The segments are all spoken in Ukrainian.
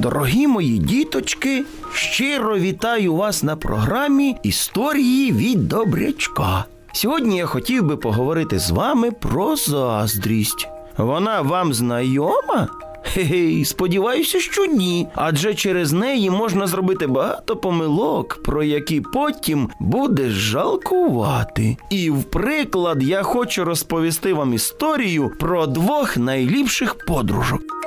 Дорогі мої діточки, щиро вітаю вас на програмі Історії від Добрячка. Сьогодні я хотів би поговорити з вами про заздрість. Вона вам знайома? Хе-хей, сподіваюся, що ні. Адже через неї можна зробити багато помилок, про які потім будеш жалкувати. І в приклад я хочу розповісти вам історію про двох найліпших подружок.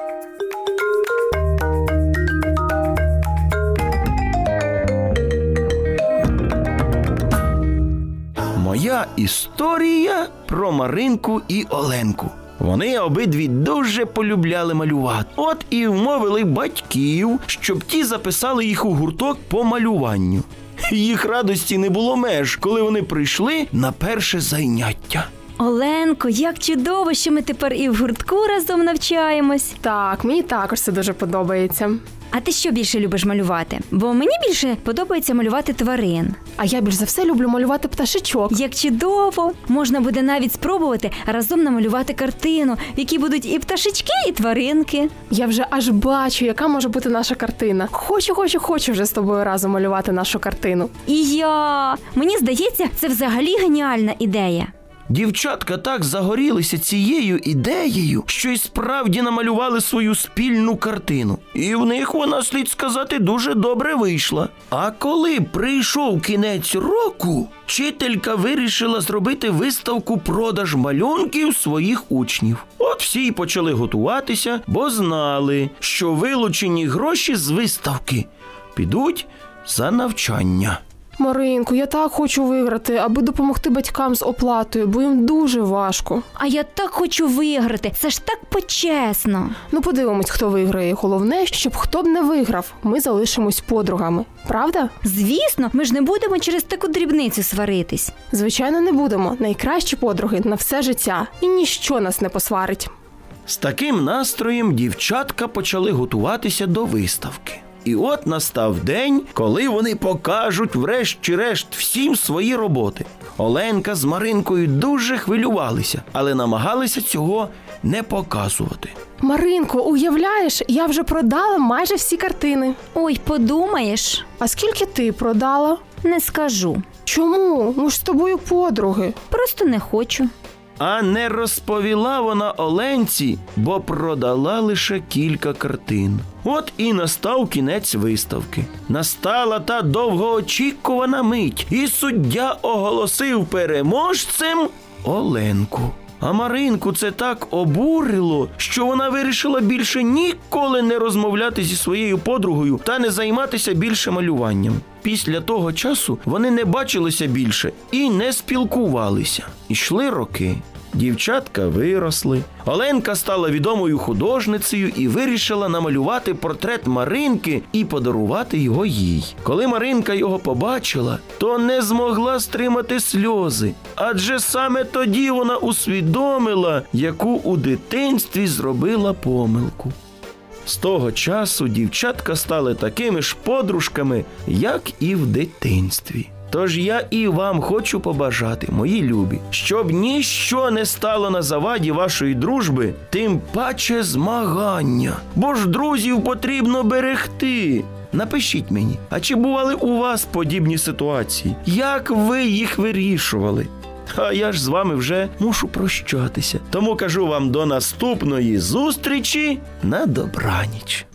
Моя історія про Маринку і Оленку. Вони обидві дуже полюбляли малювати. От і вмовили батьків, щоб ті записали їх у гурток по малюванню. Їх радості не було меж, коли вони прийшли на перше заняття. Оленко, як чудово, що ми тепер і в гуртку разом навчаємось. Так, мені також це дуже подобається. А ти що більше любиш малювати? Бо мені більше подобається малювати тварин. А я більш за все люблю малювати пташечок. Як чудово! Можна буде навіть спробувати разом намалювати картину, в якій будуть і пташечки, і тваринки. Я вже аж бачу, яка може бути наша картина. Хочу, хочу, хочу вже з тобою разом малювати нашу картину. І я мені здається, це взагалі геніальна ідея. Дівчатка так загорілися цією ідеєю, що й справді намалювали свою спільну картину. І в них вона, слід сказати, дуже добре вийшла. А коли прийшов кінець року, вчителька вирішила зробити виставку продаж малюнків своїх учнів. От всі й почали готуватися, бо знали, що вилучені гроші з виставки підуть за навчання. Маринку, я так хочу виграти, аби допомогти батькам з оплатою, бо їм дуже важко. А я так хочу виграти. Це ж так почесно. Ну, подивимось, хто виграє. Головне, щоб хто б не виграв, ми залишимось подругами. Правда? Звісно, ми ж не будемо через таку дрібницю сваритись. Звичайно, не будемо. Найкращі подруги на все життя, і ніщо нас не посварить. З таким настроєм дівчатка почали готуватися до виставки. І от настав день, коли вони покажуть, врешті-решт, всім свої роботи. Оленка з Маринкою дуже хвилювалися, але намагалися цього не показувати. Маринко, уявляєш, я вже продала майже всі картини. Ой, подумаєш, А скільки ти продала? не скажу. Чому? Ми ж з тобою подруги. Просто не хочу. А не розповіла вона Оленці, бо продала лише кілька картин. От і настав кінець виставки. Настала та довгоочікувана мить, і суддя оголосив переможцем Оленку. А Маринку це так обурило, що вона вирішила більше ніколи не розмовляти зі своєю подругою та не займатися більше малюванням. Після того часу вони не бачилися більше і не спілкувалися. Ішли роки. Дівчатка виросли. Оленка стала відомою художницею і вирішила намалювати портрет Маринки і подарувати його їй. Коли Маринка його побачила, то не змогла стримати сльози, адже саме тоді вона усвідомила, яку у дитинстві зробила помилку. З того часу дівчатка стали такими ж подружками, як і в дитинстві. Тож я і вам хочу побажати, мої любі, щоб ніщо не стало на заваді вашої дружби, тим паче змагання. Бо ж друзів потрібно берегти. Напишіть мені, а чи бували у вас подібні ситуації? Як ви їх вирішували? А я ж з вами вже мушу прощатися. Тому кажу вам до наступної зустрічі на добраніч.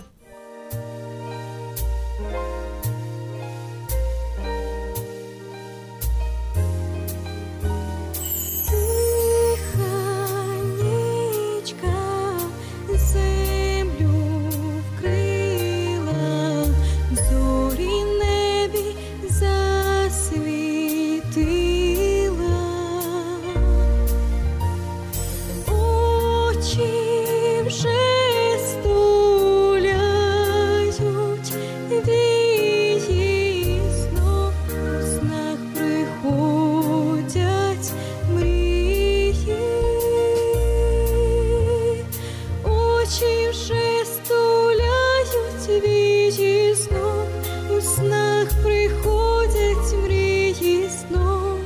побачивши, стуляють вічі знов, у снах приходять мрії знов,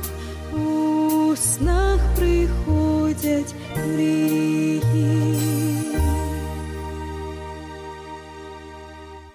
у снах приходять мрії.